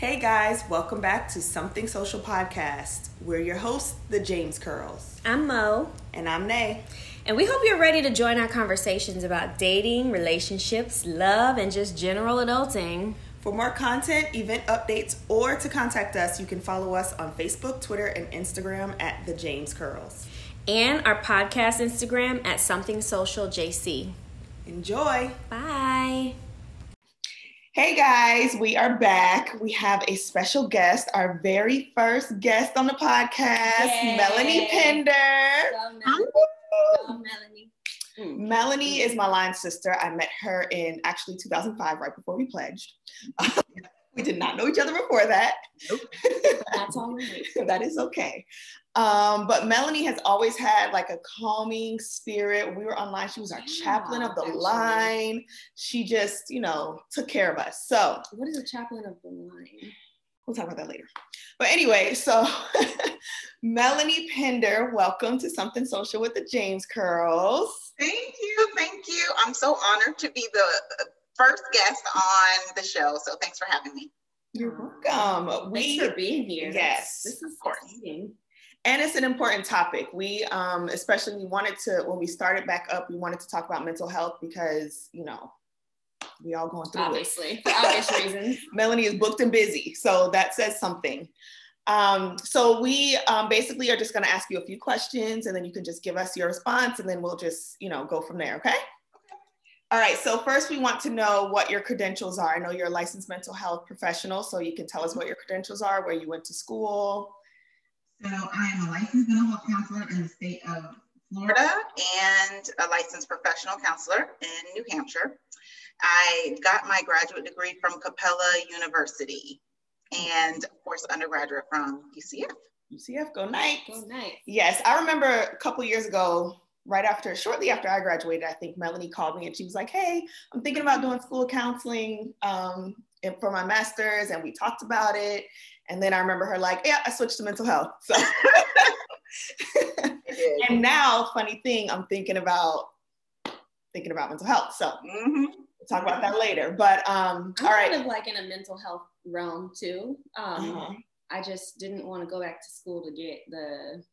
Hey guys, welcome back to Something Social Podcast. We're your hosts, the James Curls. I'm Mo, And I'm Nay. and we hope you're ready to join our conversations about dating, relationships, love, and just general adulting. For more content, event updates, or to contact us, you can follow us on Facebook, Twitter, and Instagram at the James Curls. And our podcast Instagram at Something Social JC. Enjoy! Bye. Hey guys, we are back. We have a special guest, our very first guest on the podcast, Yay. Melanie Pender. Melanie. Mm. Melanie is my line sister. I met her in actually 2005, right before we pledged. we did not know each other before that. That's all right. that is okay. Um, but Melanie has always had like a calming spirit. We were online, she was our Yeah, chaplain of the actually. line. She just, you know, took care of us. So What is a chaplain of the line? we'll talk about that later. But anyway, so Melanie Pender, welcome to Something Social with the James Curls. Thank you. Thank you. I'm so honored to be the uh, first guest on the show. So thanks for having me. You're welcome. Thanks We for being here. Yes, This is of course. exciting. And it's an important topic. We um especially we wanted to when we started back up, we wanted to talk about mental health because, you know, we all going through it. Obviously, for obvious reasons. Melanie is booked and busy, so that says something. Um, so we um, basically are just going to ask you a few questions, and then you can just give us your response, and then we'll just you know go from there. Okay. All right. So first, we want to know what your credentials are. I know you're a licensed mental health professional, so you can tell us what your credentials are, where you went to school. So I am a licensed mental health counselor in the state of Florida and a licensed professional counselor in New Hampshire. I got my graduate degree from Capella University and of course undergraduate from UCF. UCF, go Knights. Go nice. Yes, I remember a couple years ago, right after, shortly after I graduated, I think Melanie called me and she was like, "Hey, I'm thinking about doing school counseling um, and for my master's," and we talked about it. And then I remember her like, "Yeah, I switched to mental health." So, and now, funny thing, I'm thinking about thinking about mental health. So Mhm. we'll talk about that later. But um, I'm all kind of like in a mental health realm too. Um, Uh-huh. I just didn't want to go back to school to get the,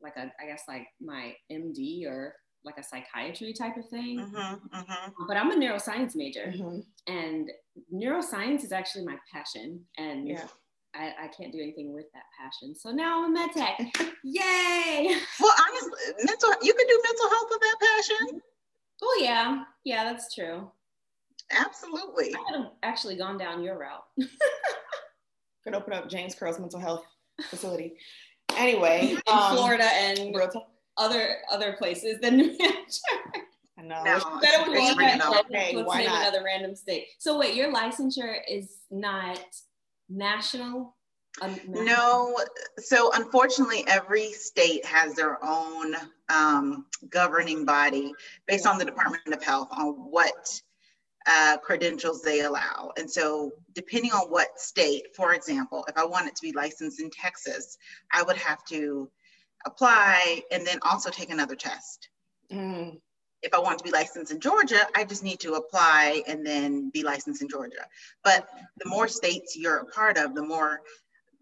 like a, I guess like my MD or like a psychiatry type of thing. Mhm, mhm. But I'm a neuroscience major, Mhm. and neuroscience is actually my passion, and Yeah. I, I can't do anything with that passion. So now I'm a med tech. Yay! Well, honestly, mental you can do mental health with that passion. Oh yeah, yeah, that's true. Absolutely. I could have actually gone down your route. Could open up James Curl's mental health facility. Anyway, in um, Florida and real other other places than New Hampshire. I know. No, Better with it's one bring it random- on. Hey, Let's why name not? another random state. So wait, your licensure is not national. Um, No, so unfortunately, every state has their own um, governing body based on the Department of Health on what uh, credentials they allow. And so, depending on what state, for example, if I wanted to be licensed in Texas, I would have to apply and then also take another test. Mm, If I want to be licensed in Georgia, I just need to apply and then be licensed in Georgia. But the more states you're a part of, the more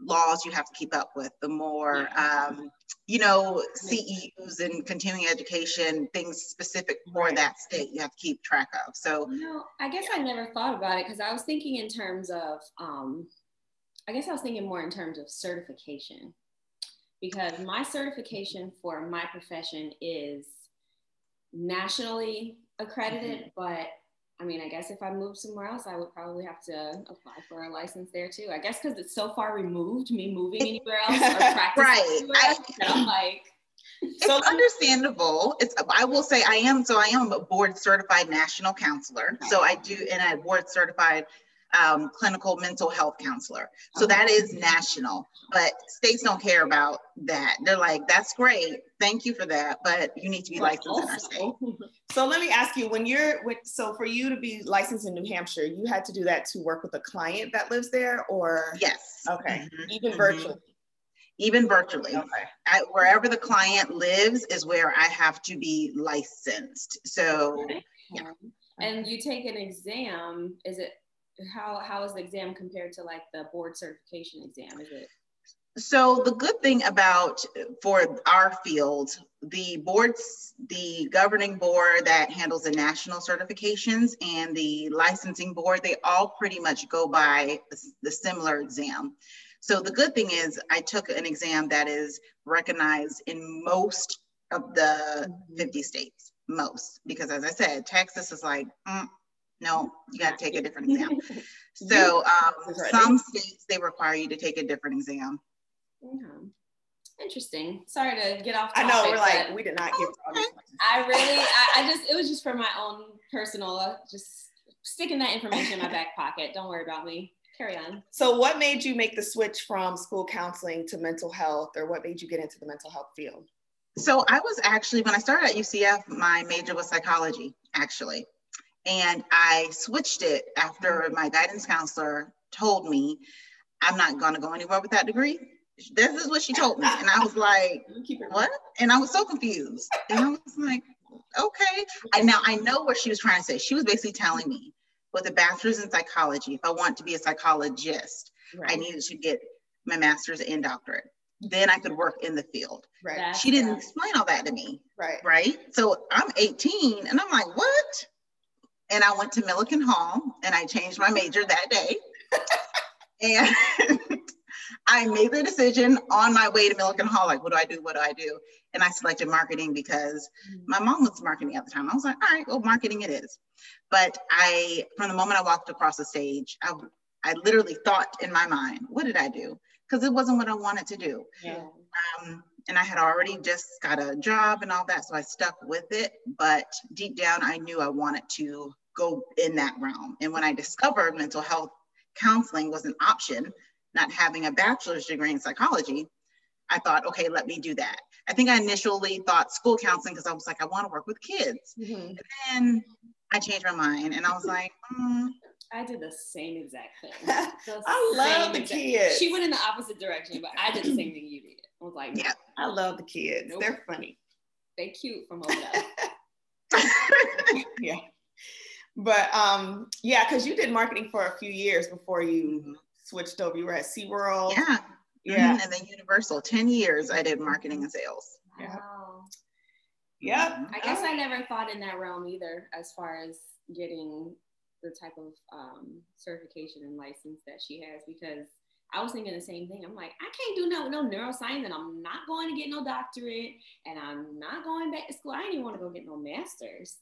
laws you have to keep up with, the more, um, you know, CEUs and continuing education, things specific for Right. that state you have to keep track of. So, No, I guess I never thought about it because I was thinking in terms of, um, I guess I was thinking more in terms of certification. Because my certification for my profession is nationally accredited, mm-hmm. but I mean, I guess if I moved somewhere else, I would probably have to apply for a license there too. I guess because it's so far removed, me moving anywhere else or practicing Right. anywhere else, that I'm like, So- it's understandable. It's I will say I am so I am a board certified national counselor. So I do and I board certified um, clinical mental health counselor. So that is national, but states don't care about that. They're like, that's great, thank you for that, but you need to be licensed in our state. So let me ask you, when you're when, so for you to be licensed in New Hampshire, you had to do that to work with a client that lives there, or Yes. Okay, Mhm, even mhm. virtually. Even virtually. Okay. I, wherever the client lives is where I have to be licensed. So and you take an exam, is it how how is the exam compared to like the board certification exam? Is it so the good thing about for our field, the boards, the governing board that handles the national certifications and the licensing board, they all pretty much go by the similar exam. So the good thing is I took an exam that is recognized in most of the 50 states, most, because as I said, Texas is like, mm, no, you got to take a different exam. So um, some states, they require you to take a different exam. Mm-hmm. Interesting. Sorry to get off. Topic, I know we're like we did not give. I really, I, I, just it was just for my own personal, uh, just sticking that information in my back pocket. Don't worry about me. Carry on. So, what made you make the switch from school counseling to mental health, or what made you get into the mental health field? So, I was actually when I started at UCF, my major was psychology, actually, and I switched it after my guidance counselor told me I'm not going to go anywhere with that degree this is what she told me. And I was like, what? And I was so confused. And I was like, okay. And now I know what she was trying to say. She was basically telling me with a bachelor's in psychology, if I want to be a psychologist, right. I needed to get my master's and doctorate. Then I could work in the field. Right. she didn't explain all that to me. Right. Right. So I'm 18 and I'm like, what? And I went to Millican Hall and I changed my major that day. and I made the decision on my way to Millican Hall, like, what do I do? What do I do? And I selected marketing because mm-hmm. my mom was marketing at the time. I was like, all right, well, marketing it is. But I, from the moment I walked across the stage, I, I literally thought in my mind, what did I do? Because it wasn't what I wanted to do. Yeah. Um, and I had already just got a job and all that, so I stuck with it. But deep down, I knew I wanted to go in that realm. And when I discovered mental health counseling was an option, not having a bachelor's degree in psychology, I thought, okay, let me do that. I think I initially thought school counseling because I was like, I want to work with kids. Mm-hmm. And then I changed my mind and I was like, mm. I did the same exact thing. I love the exact- kids. She went in the opposite direction, but I did the same thing you did. I was like, yeah, I love the kids. Nope. They're funny. They cute from over there. yeah. But um, yeah, because you did marketing for a few years before you mm-hmm switched over. You were at SeaWorld. Yeah. Yeah. Mm-hmm. And then Universal, 10 years I did marketing and sales. Yeah. Wow. Yep. I guess I never thought in that realm either, as far as getting the type of um, certification and license that she has, because I was thinking the same thing. I'm like, I can't do no no neuroscience, and I'm not going to get no doctorate, and I'm not going back to school. I didn't even want to go get no master's.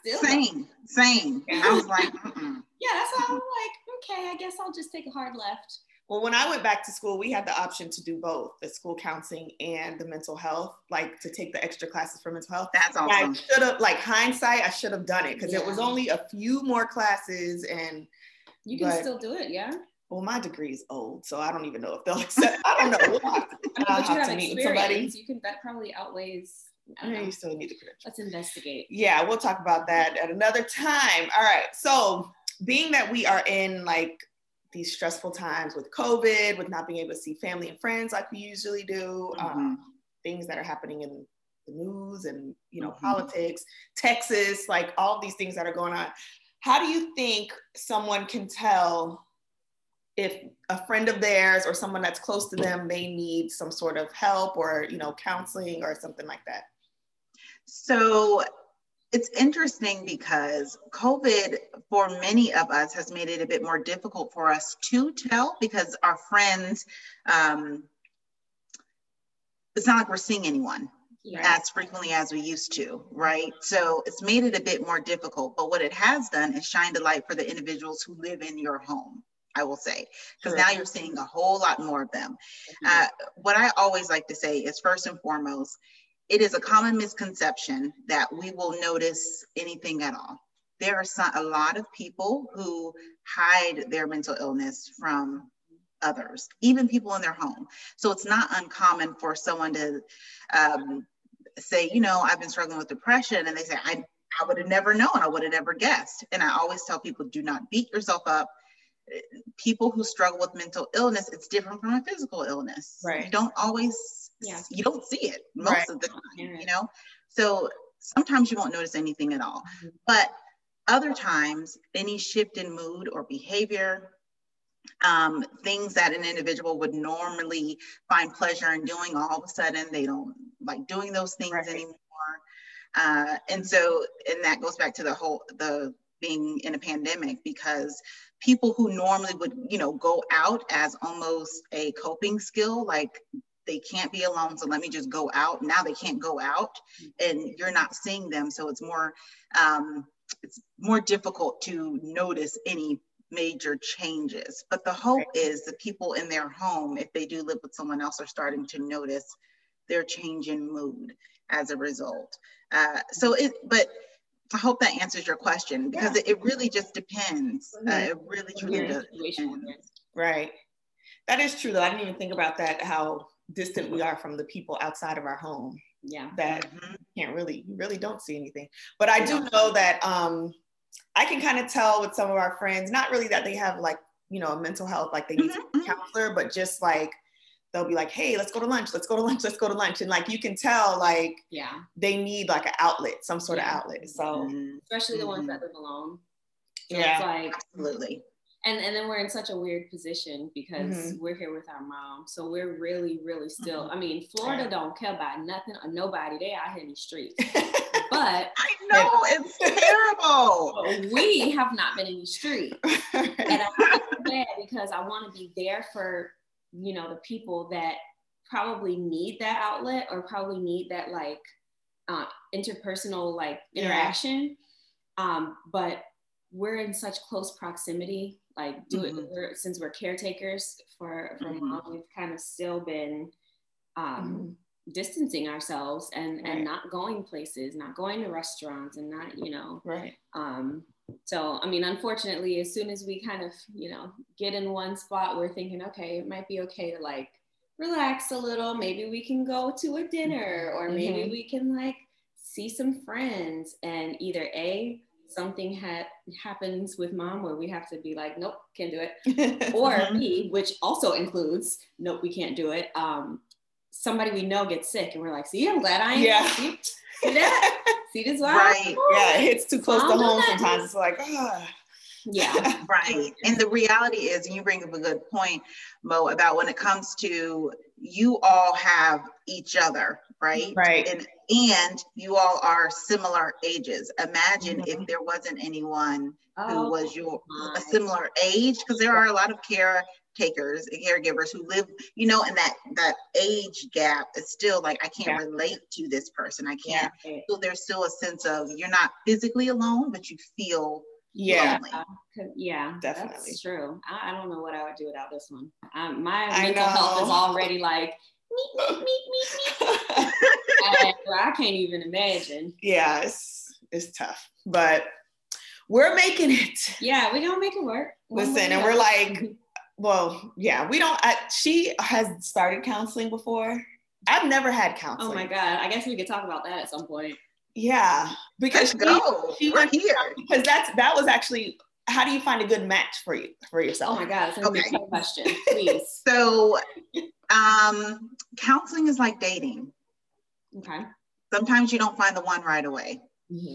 Still same, same. I was like, Mm-mm. yeah, that's how I'm like, okay, I guess I'll just take a hard left. Well, when I went back to school, we had the option to do both the school counseling and the mental health, like to take the extra classes for mental health. That's awesome. I should have, like hindsight, I should have done it because yeah. it was only a few more classes and you can but, still do it, yeah. Well, my degree is old, so I don't even know if they'll accept. I don't know. We'll have to, I'll have, have to meet with somebody. You can that probably outweighs I know you still need the credentials. Let's investigate. Yeah, we'll talk about that at another time. All right. So, being that we are in like these stressful times with COVID, with not being able to see family and friends like we usually do, mm-hmm. um, things that are happening in the news and you know mm-hmm. politics, Texas, like all these things that are going on. How do you think someone can tell if a friend of theirs or someone that's close to them may need some sort of help or you know counseling or something like that? So it's interesting because COVID, for many of us, has made it a bit more difficult for us to tell because our friends, um, it's not like we're seeing anyone as frequently as we used to, right? So it's made it a bit more difficult. But what it has done is shined a light for the individuals who live in your home. I will say, because now you're seeing a whole lot more of them. Uh, what I always like to say is first and foremost, it is a common misconception that we will notice anything at all. There are some, a lot of people who hide their mental illness from others, even people in their home. So it's not uncommon for someone to um, say, you know, I've been struggling with depression, and they say, I, I would have never known, I would have never guessed. And I always tell people, do not beat yourself up. People who struggle with mental illness, it's different from a physical illness. Right. You don't always yeah. you don't see it most right. of the time, you know? So sometimes you won't notice anything at all. Mm-hmm. But other times, any shift in mood or behavior, um, things that an individual would normally find pleasure in doing, all of a sudden they don't like doing those things right. anymore. Uh, and so, and that goes back to the whole, the being in a pandemic because people who normally would, you know, go out as almost a coping skill, like they can't be alone, so let me just go out. Now they can't go out and you're not seeing them. So it's more, um, it's more difficult to notice any major changes. But the hope right. is the people in their home, if they do live with someone else, are starting to notice their change in mood as a result. Uh, so it, but I hope that answers your question because yeah. it, it, really just depends. Uh, it really truly does. Right. That is true though. I didn't even think about that, how distant we are from the people outside of our home. Yeah. That mm-hmm. can't really, you really don't see anything. But I do know that um, I can kind of tell with some of our friends, not really that they have like, you know, a mental health, like they need mm-hmm. a mm-hmm. counselor, but just like they'll be like, hey, let's go to lunch, let's go to lunch, let's go to lunch. And like you can tell like yeah, they need like an outlet, some sort yeah. of outlet. So mm-hmm. especially the ones that live alone. So yeah. like absolutely and and then we're in such a weird position because mm-hmm. we're here with our mom so we're really really still mm-hmm. i mean florida yeah. don't care about nothing or nobody they out here in the streets but i know it's terrible we have not been in the street and i'm bad because i want to be there for you know the people that probably need that outlet or probably need that like uh, interpersonal like interaction yeah. um, but we're in such close proximity like do mm-hmm. it we're, since we're caretakers for for mm-hmm. mom we've kind of still been um, mm-hmm. distancing ourselves and right. and not going places not going to restaurants and not you know right um so i mean unfortunately as soon as we kind of you know get in one spot we're thinking okay it might be okay to like relax a little maybe we can go to a dinner or maybe mm-hmm. we can like see some friends and either a something had happens with mom where we have to be like, nope, can't do it. or mm-hmm. B, which also includes, nope, we can't do it. Um, somebody we know gets sick and we're like, see, I'm glad I am. Yeah. See, see that? see this why? Right. Yeah, it hits too close mom to home sometimes. It's like, ah. Yeah. right. And the reality is, and you bring up a good point, Mo, about when it comes to you all have each other, right? Right. And and you all are similar ages. Imagine mm-hmm. if there wasn't anyone oh, who was your a similar age, because there are a lot of caretakers and caregivers who live, you know, and that that age gap is still like I can't yeah. relate to this person. I can't. Yeah. So there's still a sense of you're not physically alone, but you feel yeah lonely. yeah definitely that's true I, I, don't know what i would do without this one um, my mental health is already like meet, meet, meet, meet, meet. I, I can't even imagine. Yeah, it's it's tough, but we're making it. Yeah, we don't make it work. Listen, and we're like, well, yeah, we don't. I, she has started counseling before. I've never had counseling. Oh my god! I guess we could talk about that at some point. Yeah, because Let's she, go. She we're here because that's that was actually how do you find a good match for you for yourself? Oh my god, that's a okay. question. Please. so, um, counseling is like dating. Okay. Sometimes you don't find the one right away. Mm-hmm.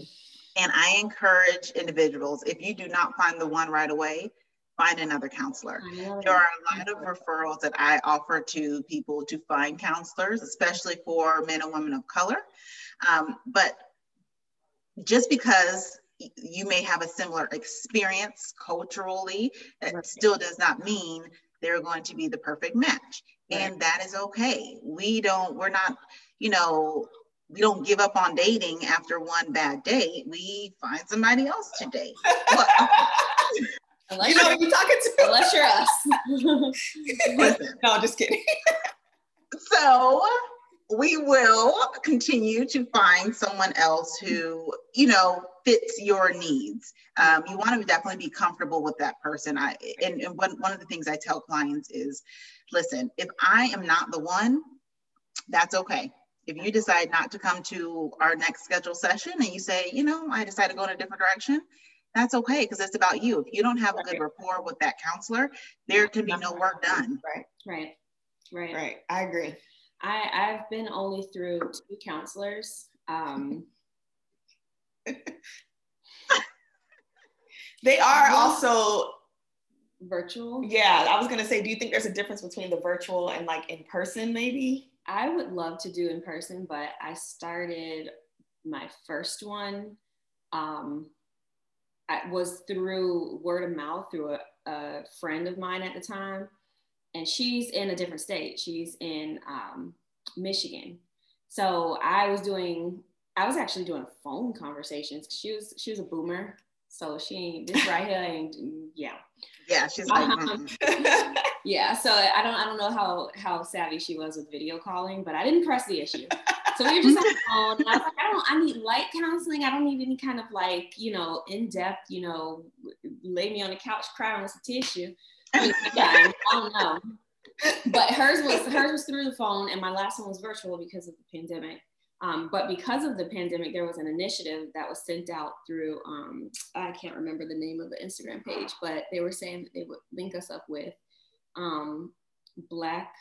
And I encourage individuals, if you do not find the one right away, find another counselor. There are a lot of referrals that I offer to people to find counselors, especially for men and women of color. Um, but just because you may have a similar experience culturally, that right. still does not mean they're going to be the perfect match. Right. And that is okay. We don't, we're not, you know, we don't give up on dating after one bad date. We find somebody else to date. unless you know you're talking to. Unless you're us. no, just kidding. so we will continue to find someone else who, you know, fits your needs. Um, you want to definitely be comfortable with that person. I and, and one, one of the things I tell clients is, listen, if I am not the one, that's okay. If you decide not to come to our next scheduled session and you say, you know, I decided to go in a different direction, that's okay because it's about you. If you don't have a good rapport with that counselor, there can be no work done. Right, right, right. Right. I agree. I, I've been only through two counselors. Um, They are also virtual. Yeah, I was gonna say, do you think there's a difference between the virtual and like in person, maybe? I would love to do in person, but I started my first one. Um, I was through word of mouth through a, a friend of mine at the time, and she's in a different state. She's in um, Michigan. So I was doing, I was actually doing phone conversations. She was, she was a boomer. So she ain't this right here ain't yeah. Yeah, she's like um, yeah. So I don't I don't know how how savvy she was with video calling, but I didn't press the issue. So we were just on the phone, and I was like, I don't I need light counseling. I don't need any kind of like you know in depth you know lay me on the couch crying with some tissue. I, I don't know. But hers was hers was through the phone, and my last one was virtual because of the pandemic. Um, but because of the pandemic, there was an initiative that was sent out through, um, I can't remember the name of the Instagram page, but they were saying that they would link us up with um, Black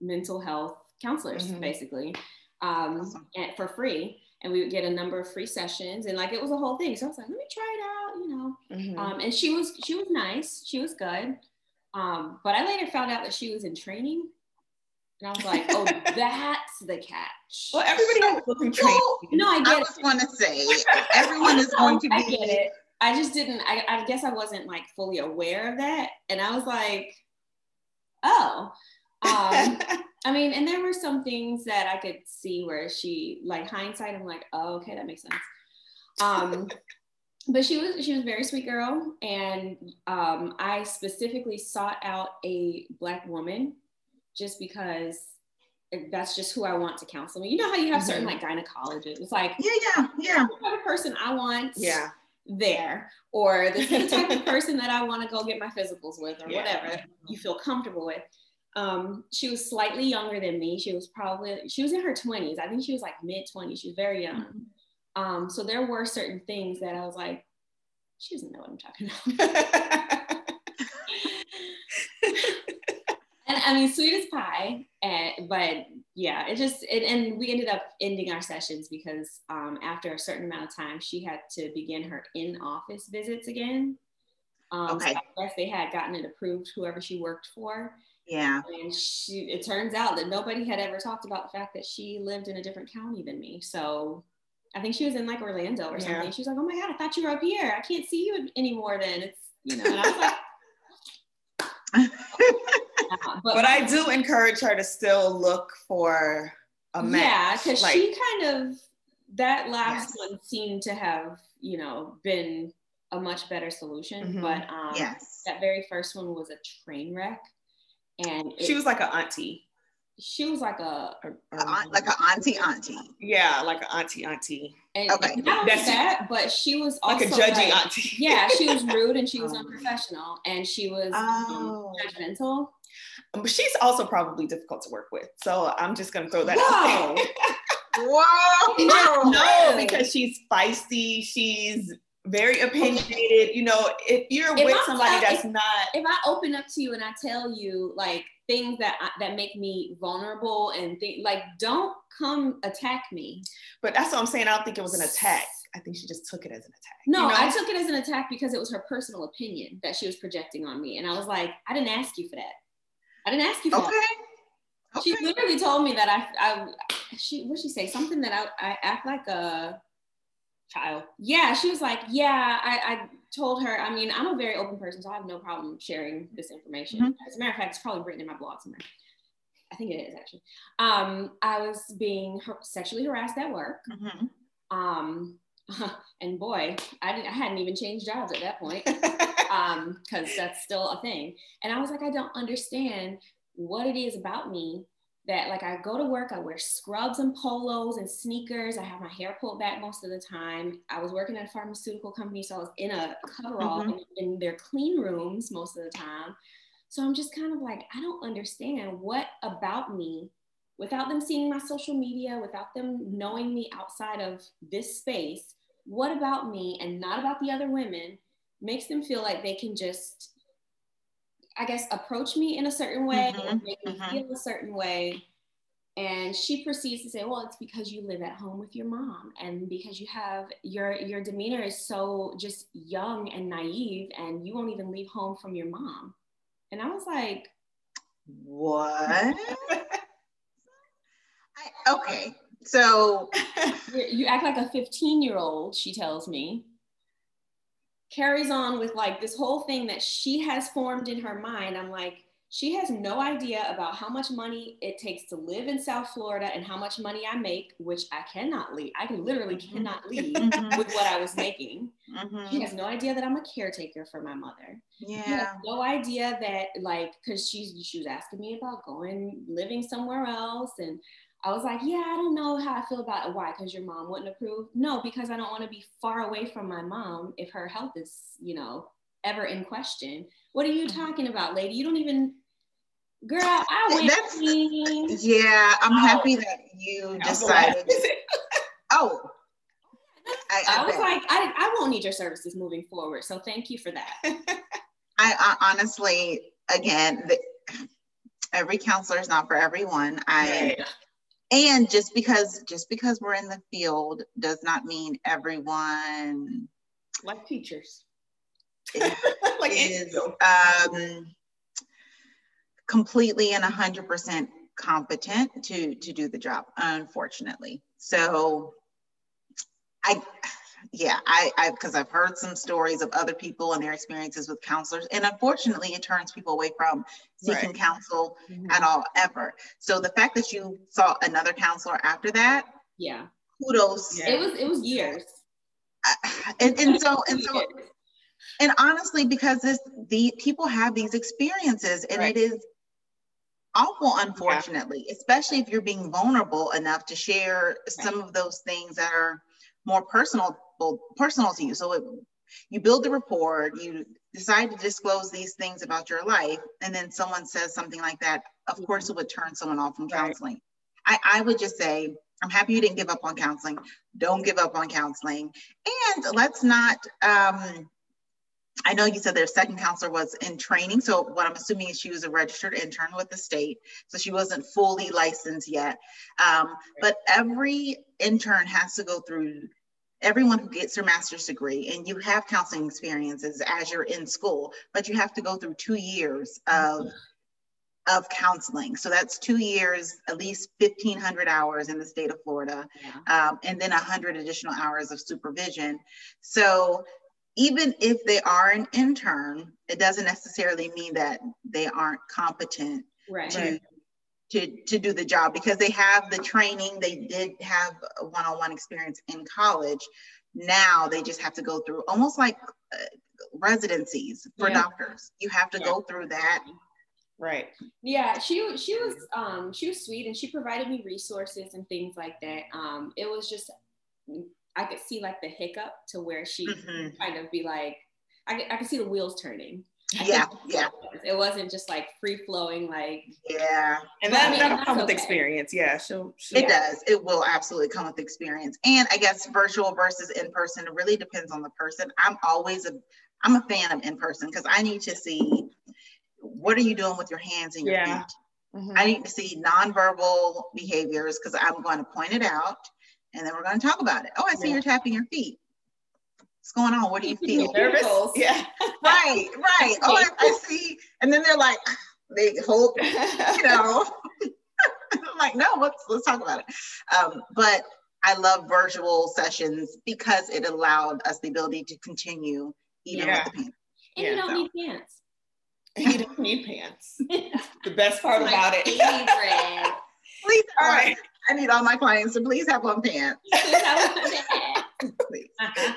mental health counselors, mm-hmm. basically, um, awesome. and for free. And we would get a number of free sessions, and like it was a whole thing. So I was like, let me try it out, you know. Mm-hmm. Um, and she was she was nice, she was good. Um, but I later found out that she was in training and I was like, oh, that's the catch. Well, everybody has looking training. no, I get I just want to say everyone is going to be. I get it. I just didn't, I, I guess I wasn't like fully aware of that. And I was like, oh. Um, I mean, and there were some things that I could see where she, like hindsight, I'm like, oh, okay, that makes sense. Um, but she was she was a very sweet girl, and um, I specifically sought out a black woman just because that's just who I want to counsel me. You know how you have mm-hmm. certain like gynecologists. It's like yeah, yeah, yeah. The type of person I want. Yeah. There, or the type of person that I want to go get my physicals with, or yeah. whatever you feel comfortable with. Um, she was slightly younger than me. She was probably she was in her twenties. I think she was like mid twenties. She was very young. Mm-hmm. Um, so there were certain things that I was like, she doesn't know what I'm talking about. and I mean, sweet as pie. And, but yeah, it just, it, and we ended up ending our sessions because um, after a certain amount of time, she had to begin her in office visits again. Um, okay. So I guess they had gotten it approved, whoever she worked for. Yeah. And she, it turns out that nobody had ever talked about the fact that she lived in a different county than me. So I think she was in like Orlando or something. Yeah. She was like, oh my God, I thought you were up here. I can't see you anymore then. It's, you know, and I was like, but, but I do encourage her to still look for a match. Yeah, because like, she kind of that last yes. one seemed to have, you know, been a much better solution. Mm-hmm. But um, yes, that very first one was a train wreck, and it, she was like an auntie. She was like a, a, a like an auntie auntie. Yeah, like an auntie auntie. And okay, not That's that, but she was also like a judgy like, auntie. yeah, she was rude and she was oh. unprofessional and she was um, oh. um, judgmental. But she's also probably difficult to work with. So I'm just gonna throw that Whoa. out there. Whoa! no, because she's feisty. She's very opinionated. You know, if you're if with I somebody tell, that's if, not. If I open up to you and I tell you like things that that make me vulnerable and think like, don't come attack me. But that's what I'm saying. I don't think it was an attack. I think she just took it as an attack. No, you know? I took it as an attack because it was her personal opinion that she was projecting on me, and I was like, I didn't ask you for that. I didn't ask you for okay. that. Okay. She literally told me that I, I she, what she say? Something that I, I act like a child. Yeah, she was like, yeah, I, I told her, I mean, I'm a very open person, so I have no problem sharing this information. Mm-hmm. As a matter of fact, it's probably written in my blog somewhere. I think it is actually. Um, I was being sexually harassed at work. Mm-hmm. Um, and boy, I, didn't, I hadn't even changed jobs at that point because um, that's still a thing. And I was like, I don't understand what it is about me that like I go to work, I wear scrubs and polos and sneakers. I have my hair pulled back most of the time. I was working at a pharmaceutical company, so I was in a coverall mm-hmm. in, in their clean rooms most of the time. So I'm just kind of like, I don't understand what about me without them seeing my social media, without them knowing me outside of this space, what about me and not about the other women makes them feel like they can just, I guess, approach me in a certain way mm-hmm, make me mm-hmm. feel a certain way. And she proceeds to say well it's because you live at home with your mom and because you have your your demeanor is so just young and naive and you won't even leave home from your mom. And i was like what? I, okay so you act like a 15 year old she tells me carries on with like this whole thing that she has formed in her mind i'm like she has no idea about how much money it takes to live in South Florida and how much money I make, which I cannot leave. I literally mm-hmm. cannot leave mm-hmm. with what I was making. Mm-hmm. She has no idea that I'm a caretaker for my mother. Yeah. She has no idea that like because she's she was asking me about going living somewhere else and I was like, yeah, I don't know how I feel about it. Why? Because your mom wouldn't approve? No, because I don't want to be far away from my mom if her health is, you know, ever in question. What are you mm-hmm. talking about, lady? You don't even Girl, I went. That's, yeah, I'm oh. happy that you decided. oh. I, I, I was like, I, I won't need your services moving forward. So thank you for that. I, I honestly, again, the, every counselor is not for everyone. I and just because just because we're in the field does not mean everyone like teachers. like is, um, completely and 100% competent to to do the job unfortunately so i yeah i i because i've heard some stories of other people and their experiences with counselors and unfortunately it turns people away from seeking right. counsel mm-hmm. at all ever so the fact that you saw another counselor after that yeah kudos yeah. it was it was years and, and so and so and honestly because this the people have these experiences and right. it is awful unfortunately yeah. especially if you're being vulnerable enough to share some of those things that are more personal personal to you so it, you build the rapport you decide to disclose these things about your life and then someone says something like that of mm-hmm. course it would turn someone off from counseling right. I, I would just say i'm happy you didn't give up on counseling don't give up on counseling and let's not um, I know you said their second counselor was in training. So what I'm assuming is she was a registered intern with the state. So she wasn't fully licensed yet. Um, but every intern has to go through everyone who gets their master's degree and you have counseling experiences as you're in school, but you have to go through two years of of counseling. So that's two years, at least 1,500 hours in the state of Florida, yeah. um, and then 100 additional hours of supervision. So even if they are an intern, it doesn't necessarily mean that they aren't competent right. to, to, to do the job because they have the training, they did have a one-on-one experience in college. Now they just have to go through almost like uh, residencies for yeah. doctors. You have to yeah. go through that. Right. Yeah, she she was um she was sweet and she provided me resources and things like that. Um it was just I could see like the hiccup to where she mm-hmm. kind of be like, I I could see the wheels turning. Yeah, yeah. It wasn't just like free flowing, like yeah. And that, I mean, that'll come with experience. Yeah, she'll, she'll. It does. It will absolutely come with experience. And I guess virtual versus in person. It really depends on the person. I'm always a, I'm a fan of in person because I need to see what are you doing with your hands and your yeah. feet. Mm-hmm. I need to see nonverbal behaviors because I'm going to point it out and then we're going to talk about it. Oh, I see yeah. you're tapping your feet. What's going on? What do you feel? Nervous? Yeah. right, right. Oh, I, I, see. And then they're like, they hope, you know. I'm like, no, let's let's talk about it. Um, but I love virtual sessions because it allowed us the ability to continue even yeah. with the pants. And yeah, you don't so. need pants. You don't need pants. the best part about it. Please, all right. I need all my clients to please have on pants. please. Uh-huh.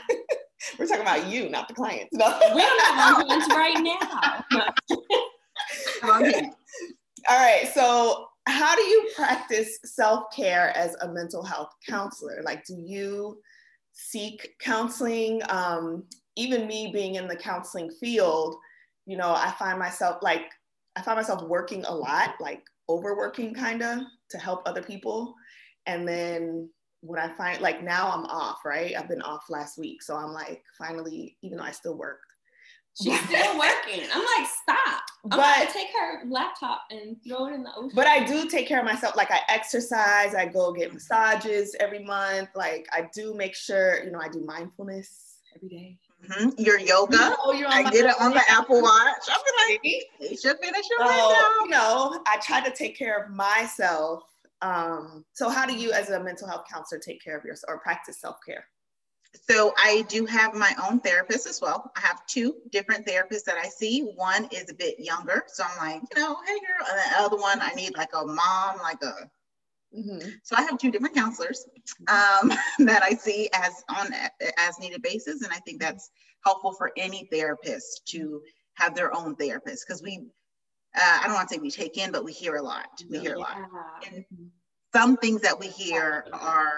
We're talking about you, not the clients. No. We don't have on pants right now. all right. So, how do you practice self care as a mental health counselor? Like, do you seek counseling? Um, even me being in the counseling field, you know, I find myself like, I find myself working a lot, like overworking kind of to help other people. And then when I find like now I'm off, right? I've been off last week. So I'm like, finally, even though I still work. She's still working. I'm like, stop. I'm But- to take her laptop and throw it in the ocean. But I do take care of myself. Like I exercise, I go get massages every month. Like I do make sure, you know, I do mindfulness every day. Mhm. Your yoga. Oh, you're on I my- get it on the Apple Watch. I'm like, you should finish your So, workout. you know, I try to take care of myself. Um, so how do you as a mental health counselor take care of yourself or practice self-care? So I do have my own therapist as well. I have two different therapists that I see. One is a bit younger, so I'm like, you know, hey girl. And the other one, I need like a mom, like a. Mm-hmm. So I have two different counselors um, that I see as on as needed basis, and I think that's helpful for any therapist to have their own therapist because we. Uh, I don't want to say we take in, but we hear a lot. We hear a lot. And some things that we hear are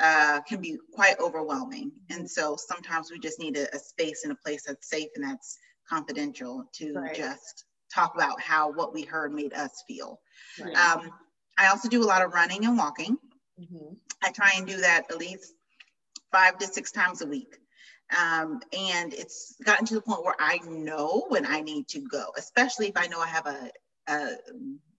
uh, can be quite overwhelming. And so sometimes we just need a, a space and a place that's safe and that's confidential to Right. just talk about how what we heard made us feel. Right. Um, I also do a lot of running and walking. Mhm. I try and do that at least five to six times a week. Um, and it's gotten to the point where I know when I need to go, especially if I know I have a, a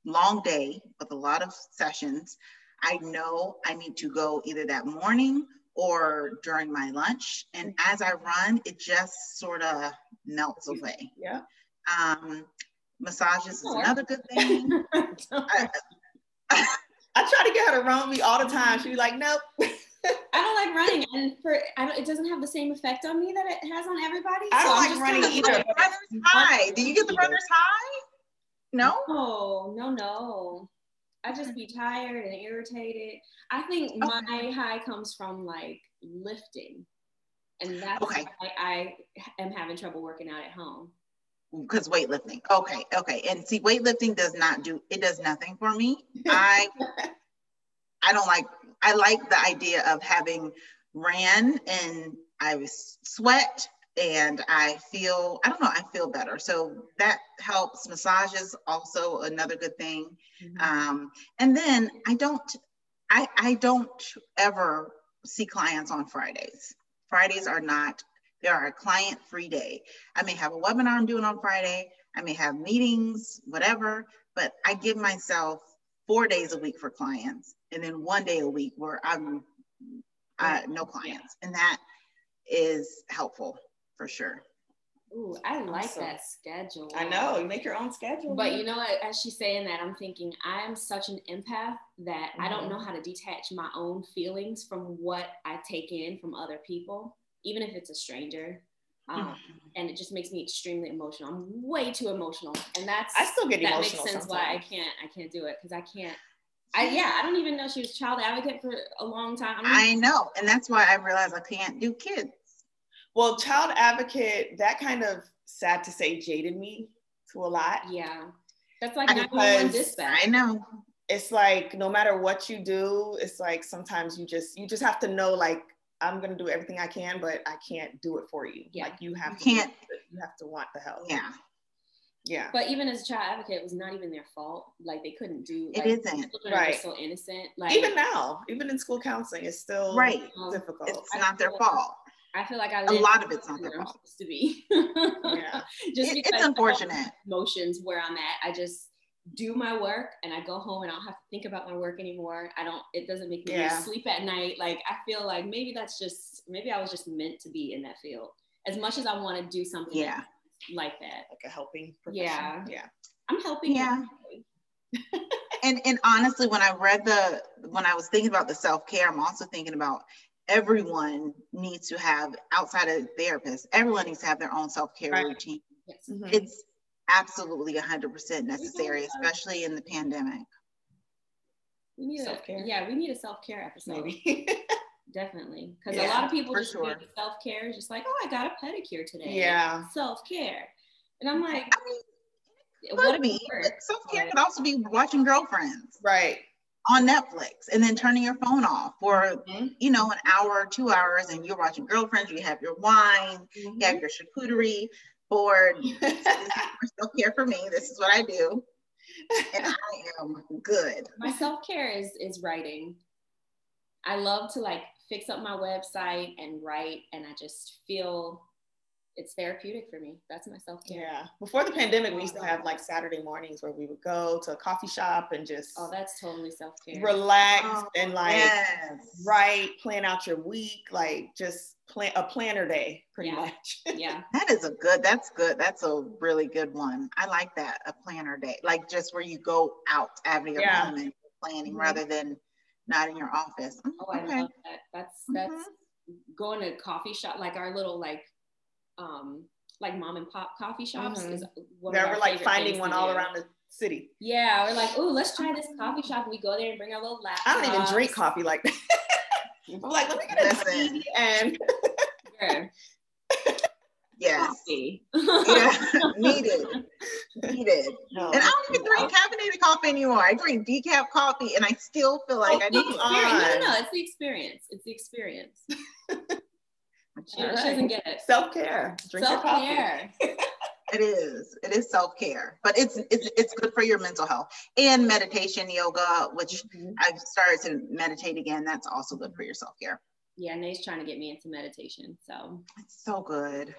long day with a lot of sessions. I know I need to go either that morning or during my lunch. And as I run, it just sort of melts away. Yeah. Um, massages is another good thing. I, I try to get her to run me all the time. She be like, nope. I don't like running, and for I don't, it doesn't have the same effect on me that it has on everybody. I don't I'm like running either. runner's high. Do you get the runner's high? No? No, no, no. I just be tired and irritated. I think my high comes from like lifting, and that's Okay. why I am having trouble working out at home. because weightlifting. Okay, okay. And see, weightlifting does not do it does nothing for me. I I don't like I like the idea of having ran and I was sweat and I feel I don't know, I feel better. So that helps. Massages also another good thing. Um, and then I don't I I don't ever see clients on Fridays. Fridays are not they are a client free day. I may have a webinar I'm doing on Friday. I may have meetings, whatever, but I give myself four days a week for clients and then one day a week where I'm uh, no clients. And that is helpful for sure. Ooh, I like Awesome. that schedule. I know. You make your own schedule. But you know what? As she's saying that, I'm thinking I am such an empath that I don't Mhm. know how to detach my own feelings from what I take in from other people, even if it's a stranger. Um, And it just makes me extremely emotional. I'm way too emotional, and that's I still get that emotional. makes sense why I can't I can't do it because I can't. I yeah I don't even know she was child advocate for a long time. I, I know. And that's why I realized I can't do kids. Well, child advocate, that kind of sad to say jaded me to a lot. yeah, that's like I- 911 because dispatch. I know. It's like no matter what you do, it's like sometimes you just you just have to know like I'm gonna do everything I can, but I can't do it for you. Yeah. Like you have You to can't- you have to want the help. Yeah. Yeah. But even as a child advocate, it was not even their fault. Like they couldn't do. It like, isn't. Right. so innocent. Like even now, even in school counseling, it's still Right. difficult. It's not their fault. I feel like I A lot of it's not their I'm fault. supposed to be. Yeah. just It- it's unfortunate. Emotions where I'm at. I just do my work and I go home and I don't have to think about my work anymore. I don't. It doesn't make me Yeah. sleep at night. Like I feel like maybe that's just maybe I was just meant to be in that field. As much as I want to do something Yeah. Like that, like a helping profession. Yeah. Yeah. I'm helping. Yeah. And and honestly, when I read the when I was thinking about the self-care, I'm also thinking about everyone needs to have outside of therapists, everyone needs to have their own self-care Right. routine. Yes. Mhm. It's absolutely 100% necessary, especially in the pandemic. We need a Self-care. a yeah. We need a self care episode. Maybe. Definitely, because Yeah, a lot of people just sure. think self care is just like, oh, I got a pedicure today. Yeah. self care, and I'm like, I mean, it what be, it but works? self-care But- could also be watching girlfriends right. on Netflix and then turning your phone off for, Mhm. you know, an hour, or two hours, and you're watching girlfriends, you have your wine, you have your charcuterie board. For self-care for me. This is what I do. And I am good. my self care is is writing. I love to like fix up my website and write, and I just feel it's therapeutic for me. That's my self care. Yeah. Before the pandemic, we used to have like Saturday mornings where we would go to a coffee shop and just Oh, that's totally self care. relax Oh, and like yes. write, plan out your week, like just plan a planner day, pretty Yeah. much. Yeah. That is a good, that's good. That's a really good one. I like that, a planner day, like just where you go out, having your Yeah. home and planning Mhm. rather than not in your office. Mm, Oh, I okay. love that. That's that's going to coffee shop, like our little like um like mom and pop coffee shops Mhm. is one we're like finding one all around the city. Yeah, we're like, oh, let's try this coffee shop. We go there and bring our little laptops. I don't even drink coffee like that. I'm like, let me get a tea and Sure. Yes. Coffee. Yeah. Needed. Needed. no. And I don't even drink caffeinated coffee anymore. I drink decaf coffee and I still feel like I the need it. No, on. no, no, it's the experience. It's the experience. She, All she doesn't get it. self-care. Drink your Self coffee. care. It is. It is self-care, but it's it's it's good for your mental health and meditation, yoga, which Mhm. I've started to meditate again. That's also good for your self-care. Yeah, Nate's trying to get me into meditation. So It's so good.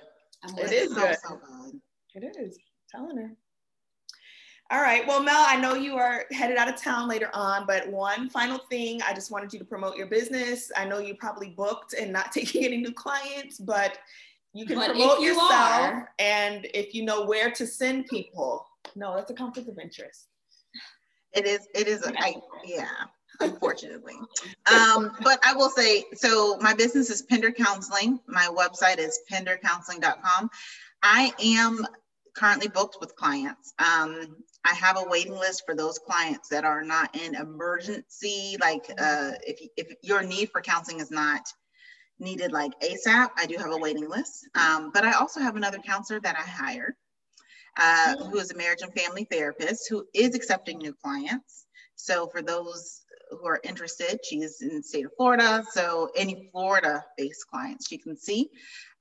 I'm It's is so, good. so good. It is. Telling her. All right. Well, Mel, I know you are headed out of town later on, but one final thing, I just wanted you to promote your business. I know you probably booked and not taking any new clients, but you can But promote you yourself. are- and if you know where to send people, no, that's a conflict of interest. It is. It is. A, I, yeah. Unfortunately, um, but I will say so. My business is Pender Counseling. My website is pendercounseling.com. I am currently booked with clients. Um, I have a waiting list for those clients that are not in emergency, like uh, if, if your need for counseling is not needed like ASAP, I do have a waiting list. Um, but I also have another counselor that I hired uh, who is a marriage and family therapist who is accepting new clients. So for those who are interested, she is in the state of Florida. So any Florida-based clients she can see.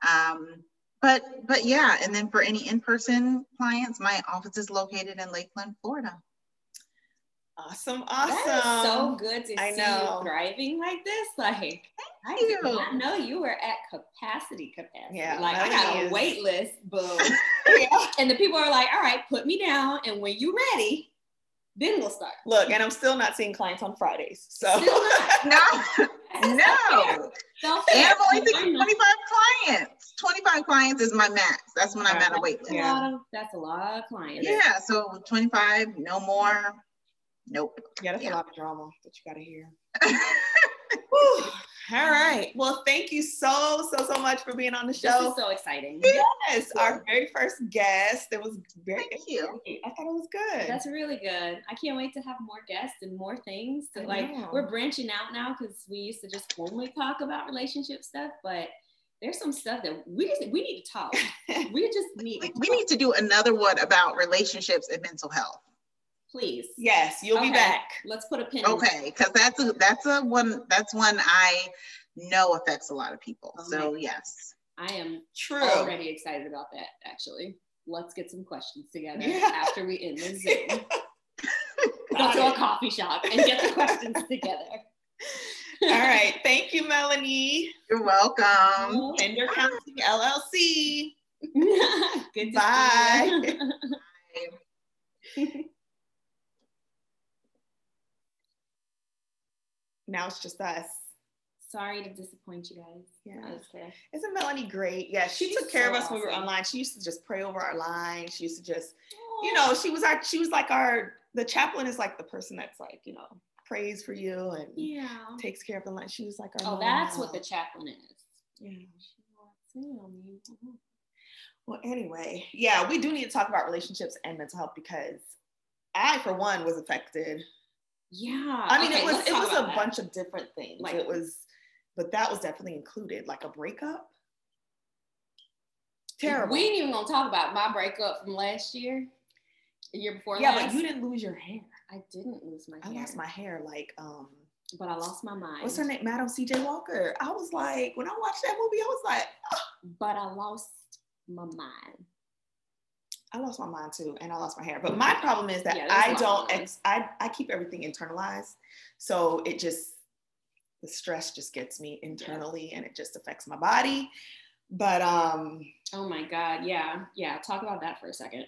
Um, but but yeah, and then for any in-person clients, my office is located in Lakeland, Florida. Awesome. that is so good to I see know. you thriving like this. Like I you. did not know you were at capacity capacity. Yeah, like I got Melanie a is- wait list, boom. Yeah. and the people are like, all right, put me down. And when you're ready, then we'll start. Look, and I'm still not seeing clients on Fridays. So. No, no. I'm only I taking know. 25 clients. 25 clients is my max. That's when I'm at a wait That's a list. Yeah. lot of that's a lot of clients. Yeah, so 25, no more. Nope. yeah, that's Yeah. a lot of drama that you gotta hear. Whew. All right. Well, thank you so, so, so much for being on the This show. is so exciting. Yes, our very first guest. It was very Thank you. I thought it was good. That's really good. I can't wait to have more guests and more things. To, like we're branching out now because we used to just only talk about relationship stuff, but there's some stuff that we just we need to talk. We just need we need to do another one about relationships and mental health. Please. yes, you'll be back. Let's put a pin. Okay, because that's a that's a one that's one I know affects a lot of people. Oh So yes. I am True. already excited about that. Actually, let's get some questions together Yeah. after we end the Zoom. Go to a coffee shop and get the questions together. All right. Thank you, Melanie. You're welcome. Pender Counseling LLC. Good to Bye. see you. Now it's just us. Sorry to disappoint you guys. Yeah. Isn't Melanie great? Yeah, she She's took care of so us when we were online. She used to just pray over our line. She used to just, you know, she was our, she was like our, the chaplain is like the person that's like, you know, prays for you and Yeah. takes care of the line. She was like our. Oh, that's what the chaplain is. Yeah. She wants him. Well, anyway, yeah, we do need to talk about relationships and mental health because I, for one, was affected. Yeah. I mean, Okay, it was it was a that. bunch of different things. Like- it was, but that was definitely included, like a breakup. Terrible. We ain't even gonna talk about my breakup from last year, the year before yeah, last. but you didn't lose your hair. I didn't lose my hair. I lost my hair like um but I lost my mind. what's her name? Madam CJ Walker. I was like, when I watched that movie, I was like, But I lost my mind. I lost my mind too, and I lost my hair. But my problem is that Yeah, a I don't ex- I, I keep everything internalized. So it just the stress just gets me internally and it just affects my body. But um Oh my God. Yeah. Yeah. Talk about that for a second.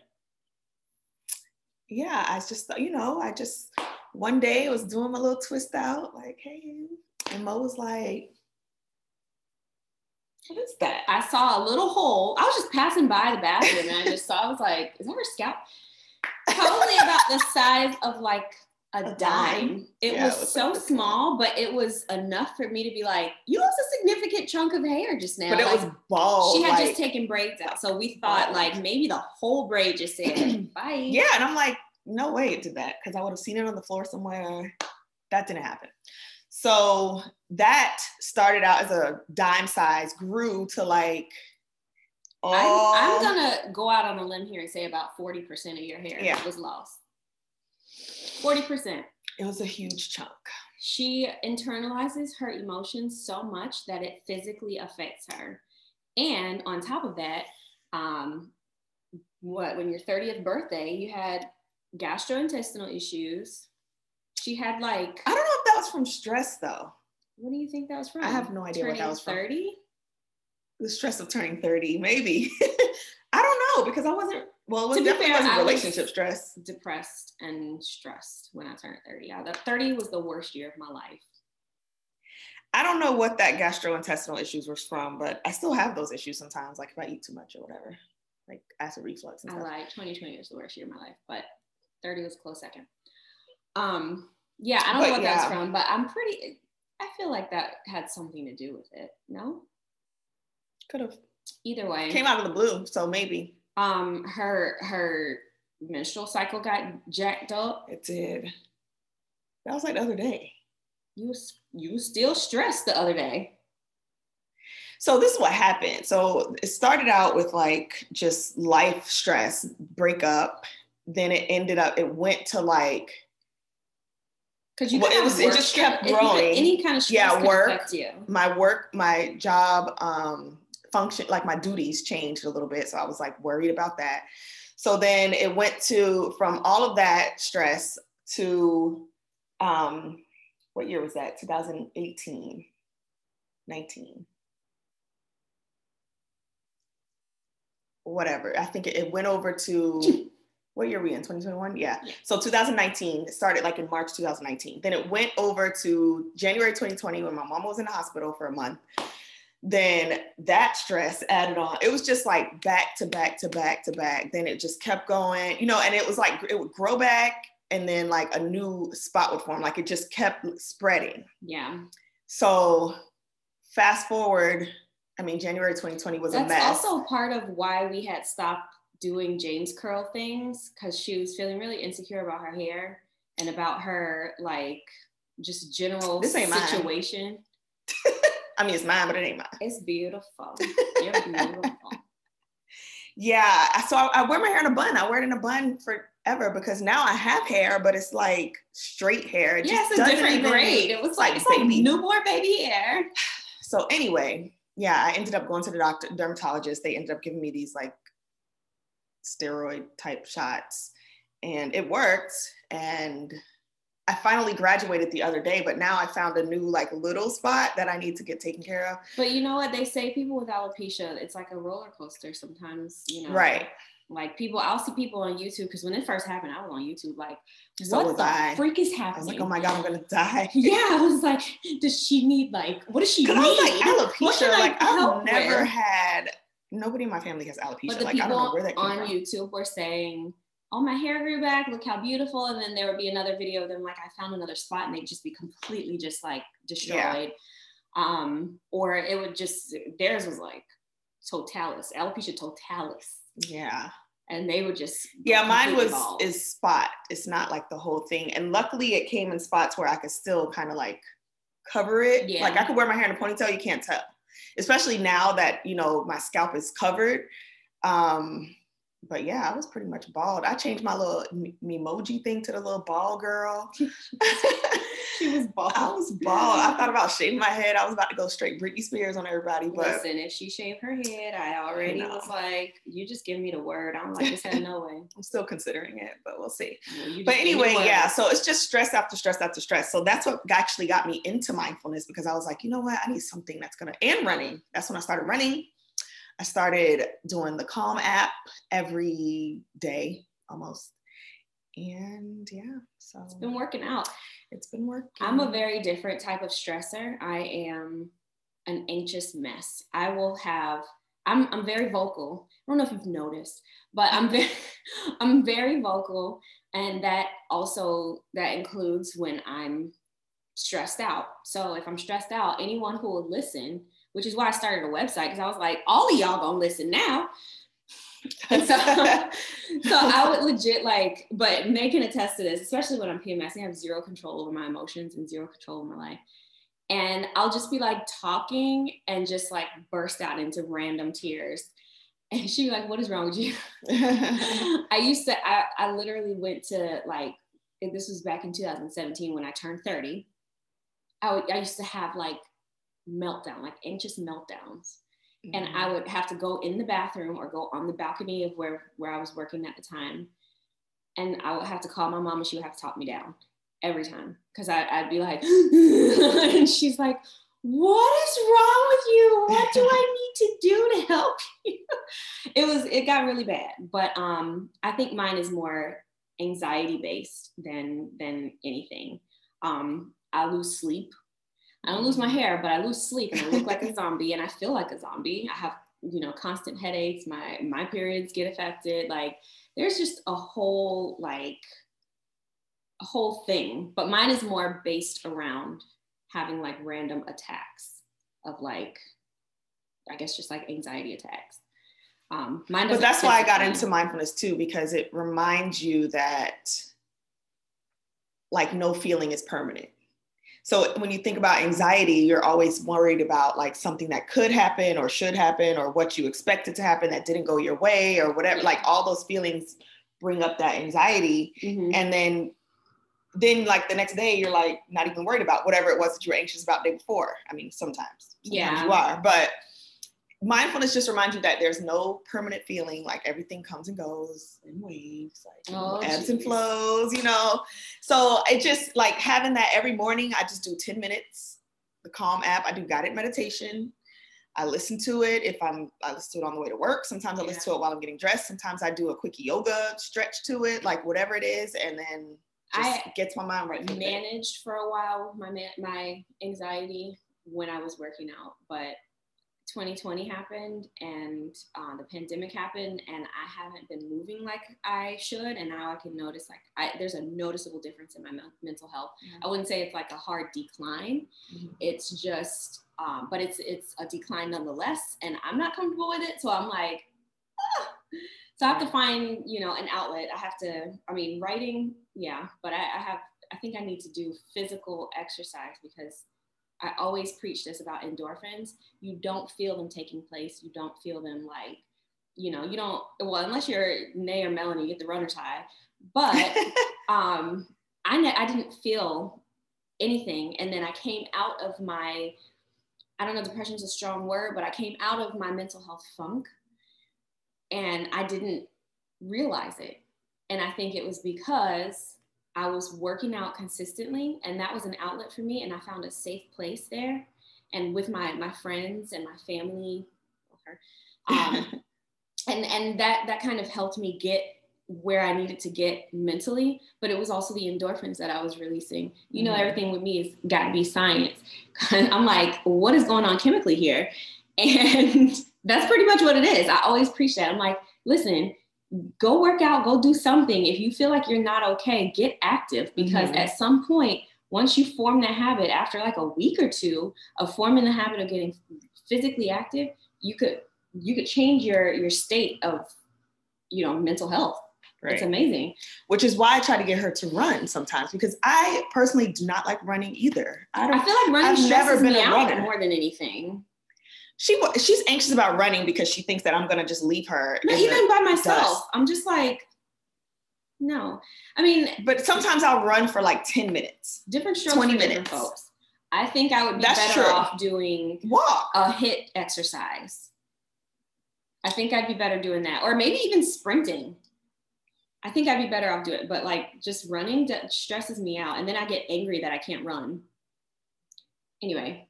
Yeah, I just, you know, I just one day I was doing my little twist out, like, hey, and Mo was like, what is that? I saw a little hole. I was just passing by the bathroom and I just saw, I was like, is that her scalp? Probably about the size of like a, a dime. dime. It, yeah, was it, was so small, but it was enough for me to be like, you lost a significant chunk of hair just now. But it like, was bald. She had like, just taken braids out. So we thought bald. like maybe the whole braid just said bye. Yeah. And I'm like, no way it did that because I would have seen it on the floor somewhere. That didn't happen. So that started out as a dime size, grew to like. Oh, I'm, I'm gonna go out on a limb here and say about 40% of your hair yeah. was lost. 40%. It was a huge chunk. She internalizes her emotions so much that it physically affects her. And on top of that, um, what when your 30th birthday, you had gastrointestinal issues. She had like I don't know if that was from stress though. What do you think that was from? I have no idea turning what that was 30? from. 30? The stress of turning 30, maybe. I don't know because I wasn't well, it was definitely fair, wasn't relationship was stress. Depressed and stressed when I turned 30. Yeah, that 30 was the worst year of my life. I don't know what that gastrointestinal issues was from, but I still have those issues sometimes, like if I eat too much or whatever, like acid reflux and stuff. I lied. 2020 was the worst year of my life, but 30 was close second. Um, yeah, I don't but know what yeah. that's from, but I'm pretty. I feel like that had something to do with it. No, could have. Either way, came out of the blue, so maybe. Um, her her menstrual cycle got jacked up. It did. That was like the other day. You was you was still stressed the other day. So this is what happened. So it started out with like just life stress, breakup, then it ended up it went to like because you well, it was it just kept growing. any kind of stress yeah work my work my job um function like my duties changed a little bit so i was like worried about that. So then it went to from all of that stress to um what year was that? 2018 19 whatever. I think it, it went over to what year are we in? 2021 yeah. yeah. so 2019 started like in march 2019 then it went over to january 2020 when my mom was in the hospital for a month. Then that stress added on. It was just like back to back to back to back. Then it just kept going you know and it was like it would grow back and then like a new spot would form. Like it just kept spreading. Yeah. So fast forward i mean january 2020 was That's a mess. That's also part of why we had stopped doing James curl things because she was feeling really insecure about her hair and about her like just general this ain't situation. I mean, it's mine, but it ain't mine. It's beautiful. You're beautiful. yeah. So I, I, wear my hair in a bun. I wear it in a bun forever because now I have hair, but it's like straight hair. It yeah, it's a different even, grade. It was like, it's baby. like newborn baby hair. So anyway, yeah, I ended up going to the doctor, dermatologist. They ended up giving me these like steroid type shots and it worked and I finally graduated the other day, but now I found a new like little spot that I need to get taken care of. But you know what they say people with alopecia, it's like a roller coaster sometimes, you know. Right. Like people, I'll see people on YouTube because when it first happened, I was on YouTube like, so what the I. freak is happening? I was like, oh my god, I'm gonna die. yeah, I was like, does she need like, what does she need? I was like, alopecia, like I've never had nobody in my family has alopecia. But the like, people on from. YouTube were saying, "Oh, my hair grew back. Look how beautiful!" And then there would be another video of them like, "I found another spot," and they'd just be completely just like destroyed. Yeah. Um, or it would just theirs was like totalis, alopecia totalis. Yeah. And they would just yeah, mine was bald. is spot. It's not like the whole thing. And luckily, it came in spots where I could still kind of like cover it. Yeah. Like I could wear my hair in a ponytail. You can't tell especially now that you know my scalp is covered. Um, but yeah, I was pretty much bald. I changed my little emoji thing to the little bald girl. she was bald. I was bald. I thought about shaving my head. I was about to go straight Britney Spears on everybody. But listen, if she shaved her head, I already was like, you just give me the word. I'm like, this no way. I'm still considering it, but we'll see. But anyway, yeah. So it's just stress after stress after stress. So that's what actually got me into mindfulness because I was like, you know what? I need something that's gonna and running. That's when I started running. I started doing the Calm app every day almost. And yeah, so it's been working out. It's been working. I'm a very different type of stressor. I am an anxious mess. I will have I'm I'm very vocal. I don't know if you've noticed, but I'm very I'm very vocal and that also that includes when I'm stressed out. So if I'm stressed out, anyone who will listen, which is why I started a website because I was like, all of y'all gonna listen now. so, so I would legit like, but Meg can attest to this, especially when I'm PMSing, I have zero control over my emotions and zero control over my life. And I'll just be like talking and just like burst out into random tears. And she'd be like, What is wrong with you? I used to, I, I literally went to like, this was back in 2017 when I turned 30. I, would, I used to have like meltdown, like anxious meltdowns. Mm-hmm. And I would have to go in the bathroom or go on the balcony of where, where I was working at the time. And I would have to call my mom and she would have to talk me down every time because I'd be like, and she's like, what is wrong with you? What do I need to do to help you? It was, it got really bad. But um, I think mine is more anxiety based than than anything. Um, I lose sleep. I don't lose my hair, but I lose sleep and I look like a zombie and I feel like a zombie. I have, you know, constant headaches. My my periods get affected. Like there's just a whole like a whole thing. But mine is more based around having like random attacks of like, I guess just like anxiety attacks. Um, mine but that's why I got into mindfulness too, because it reminds you that like no feeling is permanent. So when you think about anxiety, you're always worried about like something that could happen or should happen or what you expected to happen that didn't go your way or whatever. Like all those feelings bring up that anxiety. Mm-hmm. And then then like the next day you're like not even worried about whatever it was that you were anxious about day before. I mean, sometimes, sometimes yeah, you are, but mindfulness just reminds you that there's no permanent feeling like everything comes and goes in waves like oh, ebbs geez. and flows you know so it just like having that every morning i just do 10 minutes the calm app i do guided meditation i listen to it if i'm i listen to it on the way to work sometimes i listen to it while i'm getting dressed sometimes i do a quick yoga stretch to it like whatever it is and then I gets my mind right. Managed for a while my my anxiety when I was working out, but 2020 happened and uh, the pandemic happened and i haven't been moving like i should and now i can notice like I, there's a noticeable difference in my me- mental health mm-hmm. i wouldn't say it's like a hard decline mm-hmm. it's just um, but it's it's a decline nonetheless and i'm not comfortable with it so i'm like ah. so i have to find you know an outlet i have to i mean writing yeah but I, I have i think i need to do physical exercise because I always preach this about endorphins. You don't feel them taking place. You don't feel them like, you know, you don't, well, unless you're Nay or Melanie, you get the runner's high. But um, I, ne- I didn't feel anything. And then I came out of my, I don't know, depression is a strong word, but I came out of my mental health funk and I didn't realize it. And I think it was because I was working out consistently, and that was an outlet for me. And I found a safe place there, and with my my friends and my family, um, and and that that kind of helped me get where I needed to get mentally. But it was also the endorphins that I was releasing. You know, mm-hmm. everything with me has got to be science. I'm like, what is going on chemically here? And that's pretty much what it is. I always preach that. I'm like, listen, go work out, go do something. If you feel like you're not okay, get active because mm-hmm. at some point, once you form that habit, after like a week or two of forming the habit of getting physically active, you could you could change your your state of you know mental health. Right. It's amazing. Which is why I try to get her to run sometimes because I personally do not like running either. I don't. I feel like running I've never been a runner more than anything she she's anxious about running because she thinks that I'm gonna just leave her. even by myself, dust. I'm just like, no. I mean, but sometimes I'll run for like 10 minutes. Different strokes 20 minutes. folks. I think I would be That's better true. off doing walk a HIIT exercise. I think I'd be better doing that, or maybe even sprinting. I think I'd be better off doing it, but like just running stresses me out, and then I get angry that I can't run. Anyway,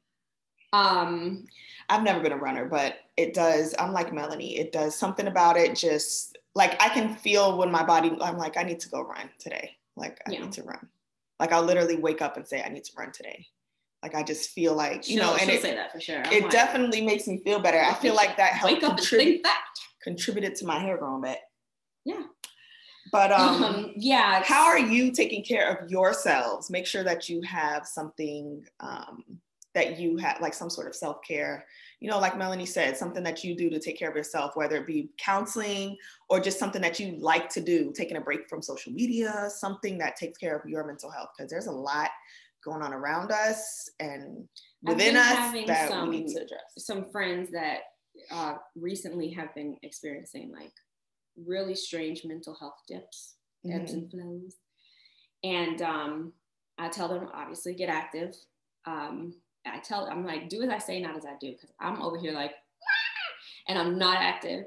Um, I've never been a runner, but it does. I'm like Melanie. It does something about it. Just like I can feel when my body. I'm like, I need to go run today. Like I Yeah. need to run. Like I'll literally wake up and say, I need to run today. Like I just feel like you she'll, know, and it, say that for sure. I'm it like, definitely makes me feel better. I feel like that helped wake up contribute that. contributed to my hair growing back. Yeah. But um, Um, yeah. how are you taking care of yourselves? Make sure that you have something um, that you have, like some sort of self care. You know, like Melanie said, something that you do to take care of yourself, whether it be counseling or just something that you like to do, taking a break from social media, something that takes care of your mental health, because there's a lot going on around us and within us that some- we need to address. some friends that uh, recently have been experiencing like really strange mental health dips, ebbs Mhm. and flows. And um, I tell them obviously get active. Um, I tell I'm like do as I say, not as I do, because I'm over here like, and I'm not active.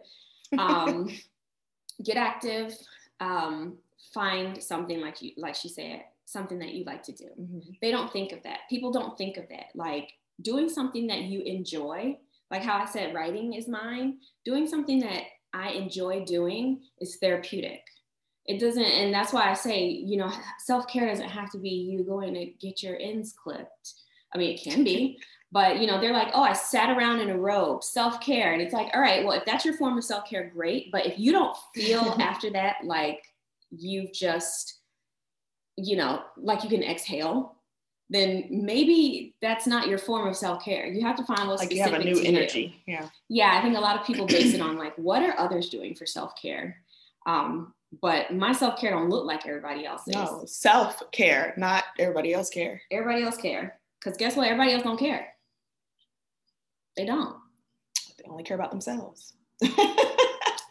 Um, get active. Um, find something like you like she said, something that you like to do Mhm. they don't think of that. People don't think of that. Like doing something that you enjoy, like how I said writing is mine, doing something that I enjoy doing is therapeutic. It doesn't, and that's why I say, you know, self care doesn't have to be you going to get your ends clipped. I mean, it can be, but you know, they're like, oh, I sat around in a robe, self care. And it's like, all right, well, if that's your form of self care, great. But if you don't feel after that like you've just, you know, like you can exhale, then maybe that's not your form of self care. You have to find what's Like you have a new to you. energy. Yeah. Yeah, I think a lot of people base it on like what are others doing for self care. Um, but my self care don't look like everybody else's. No, self care, not everybody else care. Everybody else care because guess what? Everybody else don't care. They don't. They only care about themselves.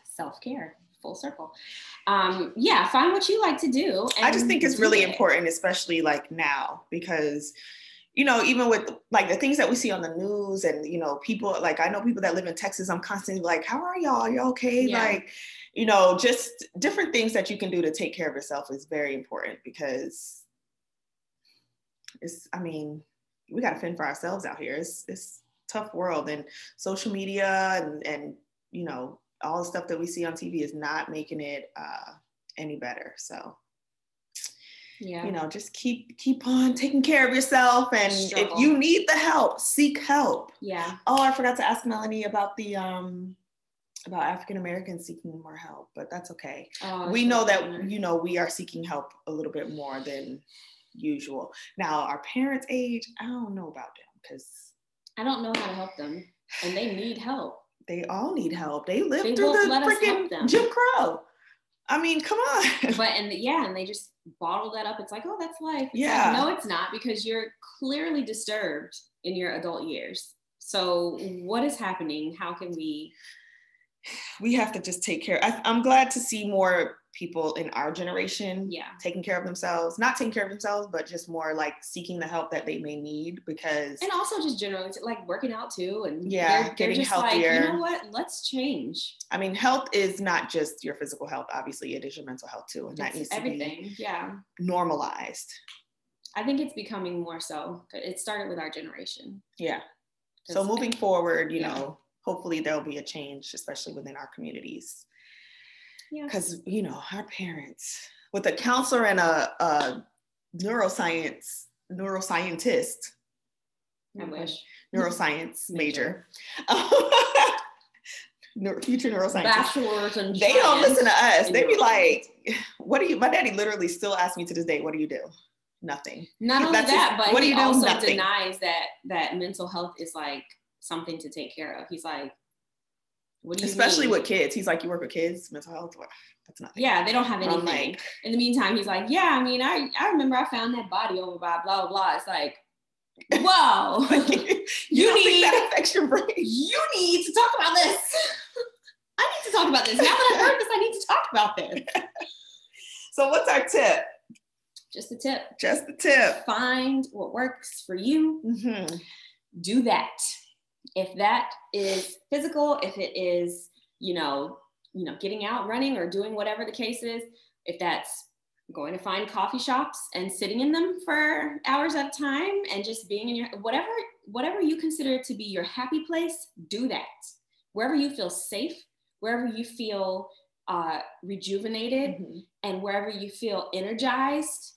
Self care, full circle. Um, yeah, find what you like to do. I just think it's really it. important, especially like now, because you know, even with like the things that we see on the news and you know, people like I know people that live in Texas, I'm constantly like, How are y'all? You okay? Yeah. Like, you know, just different things that you can do to take care of yourself is very important because it's I mean, we gotta fend for ourselves out here. It's it's a tough world and social media and and you know, all the stuff that we see on TV is not making it uh any better. So Yeah. you know just keep keep on taking care of yourself and Struggle. if you need the help seek help yeah. oh i forgot to ask melanie about the um about african americans seeking more help but that's okay Oh, we know that you know we are seeking help a little bit more than usual now our parents age i don't know about them because I don't know how to help them, and they need help. they all need help they live They through the let us help freaking jim crow i mean come on But and yeah, and they just bottle that up. It's like, oh, that's life. It's like, Yeah. no, it's not because you're clearly disturbed in your adult years. So what is happening? How can we? we have to just take care I, i'm glad to see more people in our generation Yeah. taking care of themselves, not taking care of themselves, but just more like seeking the help that they may need because And also just generally like working out too. And Yeah, they're, they're getting just like, healthier. you know what? Let's change. I mean, health is not just your physical health, obviously, it is your mental health too. And that It's needs to everything. Yeah. normalized. I think it's becoming more so. It started with our generation. Yeah. So moving forward, you Yeah. know, hopefully there'll be a change, especially within our communities. Yeah. Because, you know, our parents, with a counselor and a, a neuroscience, neuroscientist, I wish. neuroscience Major. Neuro- future neuroscientist. Bachelors and They don't listen to us. They be like, "What do you?" My daddy literally still asks me to this day, "What do you do?" Nothing. Not only That's his- that, but what do he you also Nothing. denies that that mental health is like something to take care of. He's like, what do you Especially mean? with kids. He's like, "You work with kids, mental health. That's not. Yeah, they don't have anything. like, In the meantime, he's like, yeah, I mean, I, I remember I found that body over by blah, blah, blah. It's like, whoa, you, You need- think that affects your brain? you need to talk about this. I need to talk about this. Now that I've heard this, I need to talk about this. So, what's our tip? Just a tip. Just the tip. Find what works for you. Mhm. do that. If that is physical, if it is, you know, you know, getting out, running, or doing whatever the case is, if that's going to find coffee shops and sitting in them for hours at a time and just being in your whatever whatever you consider to be your happy place do that. Wherever you feel safe wherever you feel uh, rejuvenated mm-hmm. and wherever you feel energized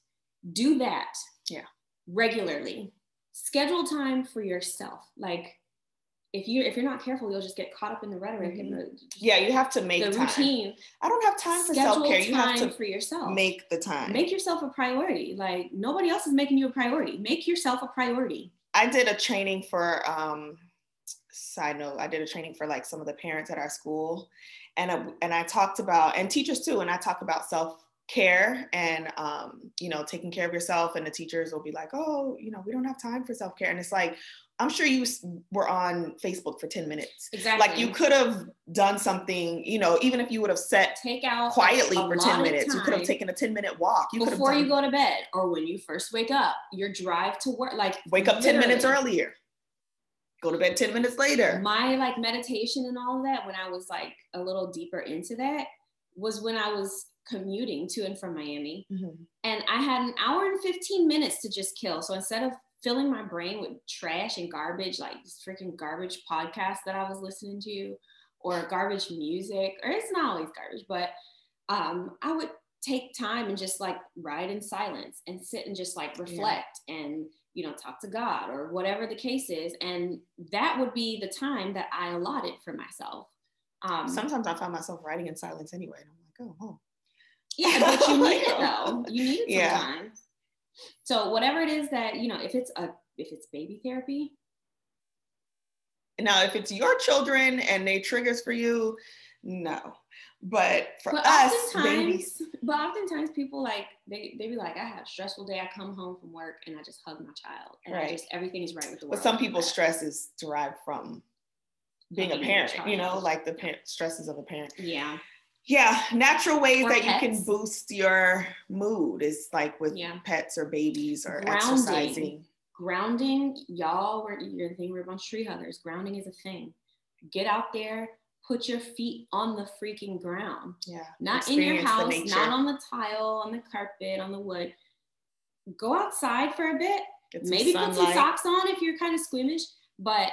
do that yeah. regularly. Schedule time for yourself. Like if you if you're not careful, you'll just get caught up in the rhetoric mm-hmm. and the yeah. You have to make the time. routine. I don't have time for self care. You have to for yourself. Make the time. Make yourself a priority. Like nobody else is making you a priority. Make yourself a priority. I did a training for. um Side note: I did a training for like some of the parents at our school, and I, and I talked about and teachers too, and I talked about self care and um, you know taking care of yourself and the teachers will be like oh you know we don't have time for self-care and it's like i'm sure you were on facebook for 10 minutes exactly like you could have done something you know even if you would have set take out quietly for 10 minutes you could have taken a 10 minute walk you before you go to bed or when you first wake up your drive to work like wake up 10 minutes earlier go to bed 10 minutes later my like meditation and all of that when i was like a little deeper into that was when i was commuting to and from Miami. Mm-hmm. And I had an hour and 15 minutes to just kill. So instead of filling my brain with trash and garbage, like this freaking garbage podcast that I was listening to, or garbage music, or it's not always garbage, but um, I would take time and just like ride in silence and sit and just like reflect yeah. and you know talk to god or whatever the case is and that would be the time that i allotted for myself um, sometimes i find myself writing in silence anyway and i'm like oh, oh yeah, but you need it though. You need it yeah. sometimes. So whatever it is that, you know, if it's a if it's baby therapy. Now, if it's your children and they triggers for you, no. But for but us, babies. But oftentimes people like they they be like, I had a stressful day. I come home from work and I just hug my child, and right. I just everything is right with the world. But some people's stress is derived from being a parent. You know, like the parent stresses of a parent. Yeah yeah natural ways or that pets. you can boost your mood is like with yeah. pets or babies or grounding. exercising. Grounding. Y'all were you're thinking we're a bunch of tree huggers grounding is a thing. Get out there put your feet on the freaking ground. Yeah not Experience in your house not on the tile on the carpet on the wood. Go outside for a bit. Maybe put some socks on if you're kind of squeamish but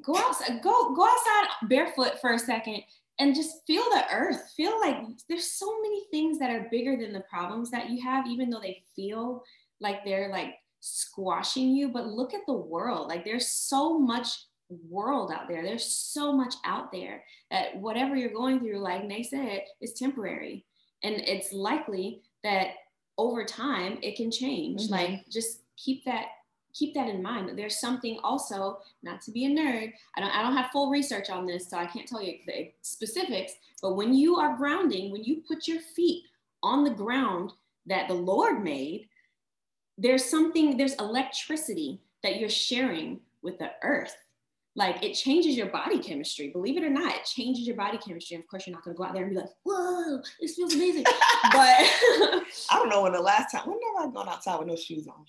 go outside go go outside barefoot for a second and just feel the earth. Feel like there's so many things that are bigger than the problems that you have even though they feel like they're like squashing you but look at the world. Like there's so much world out there. There's so much out there that whatever you're going through like they said is temporary. And it's likely that over time it can change. Mm-hmm. like just keep that keep that in mind. But there's something also, not to be a nerd, I don't, I don't have full research on this, so I can't tell you the specifics. But when you are grounding, when you put your feet on the ground that the Lord made, there's something, there's electricity that you're sharing with the earth. Like it changes your body chemistry. Believe it or not, it changes your body chemistry. And of course, you're not gonna go out there and be like, "Whoa, this feels amazing." but I don't know when the last time. When have I gone outside with no shoes on?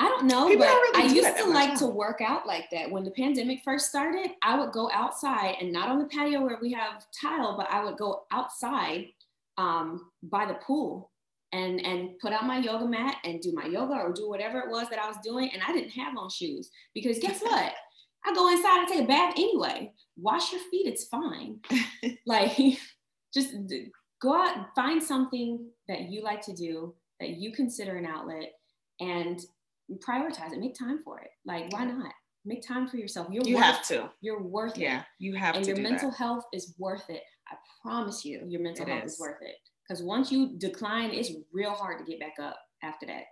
I don't know, People but really I used to like to work out like that. When the pandemic first started, I would go outside and not on the patio where we have tile, but I would go outside um, by the pool and and put out my yoga mat and do my yoga or do whatever it was that I was doing. And I didn't have on shoes because guess what? I go inside and take a bath anyway. Wash your feet, it's fine. like just go out, and find something that you like to do that you consider an outlet and prioritize it, make time for it. Like, why not? Make time for yourself. You're you worth, have to. You're worth it. Yeah, you have and to. And your mental that. health is worth it. I promise you, your mental it health is. is worth it. Because once you decline, it's real hard to get back up after that.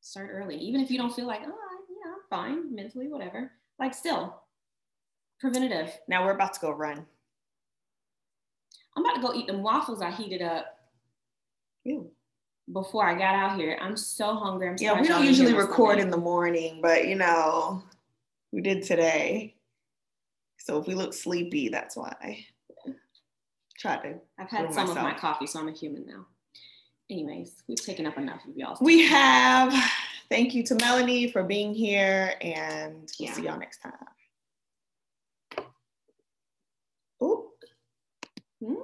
Start early, even if you don't feel like, oh, yeah, I'm fine mentally, whatever. Like, still, preventative. Now we're about to go run. I'm about to go eat them waffles I heated up. Ew before I got out here. I'm so hungry. I'm yeah, we don't usually record in the morning, but you know, we did today. So if we look sleepy, that's why. Try to. I've had some myself. of my coffee, so I'm a human now. Anyways, we've taken up enough of y'all. We have. Thank you to Melanie for being here, and we'll see y'all next time. Hmm?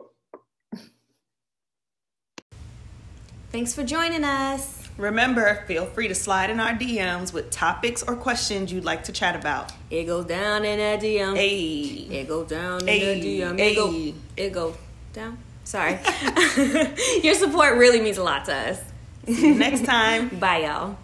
Thanks for joining us. Remember, feel free to slide in our DMs with topics or questions you'd like to chat about. It goes down in a DM. Hey. It goes down in a DM. Hey. It go. It go down. Sorry. Your support really means a lot to us. Next time. Bye, y'all.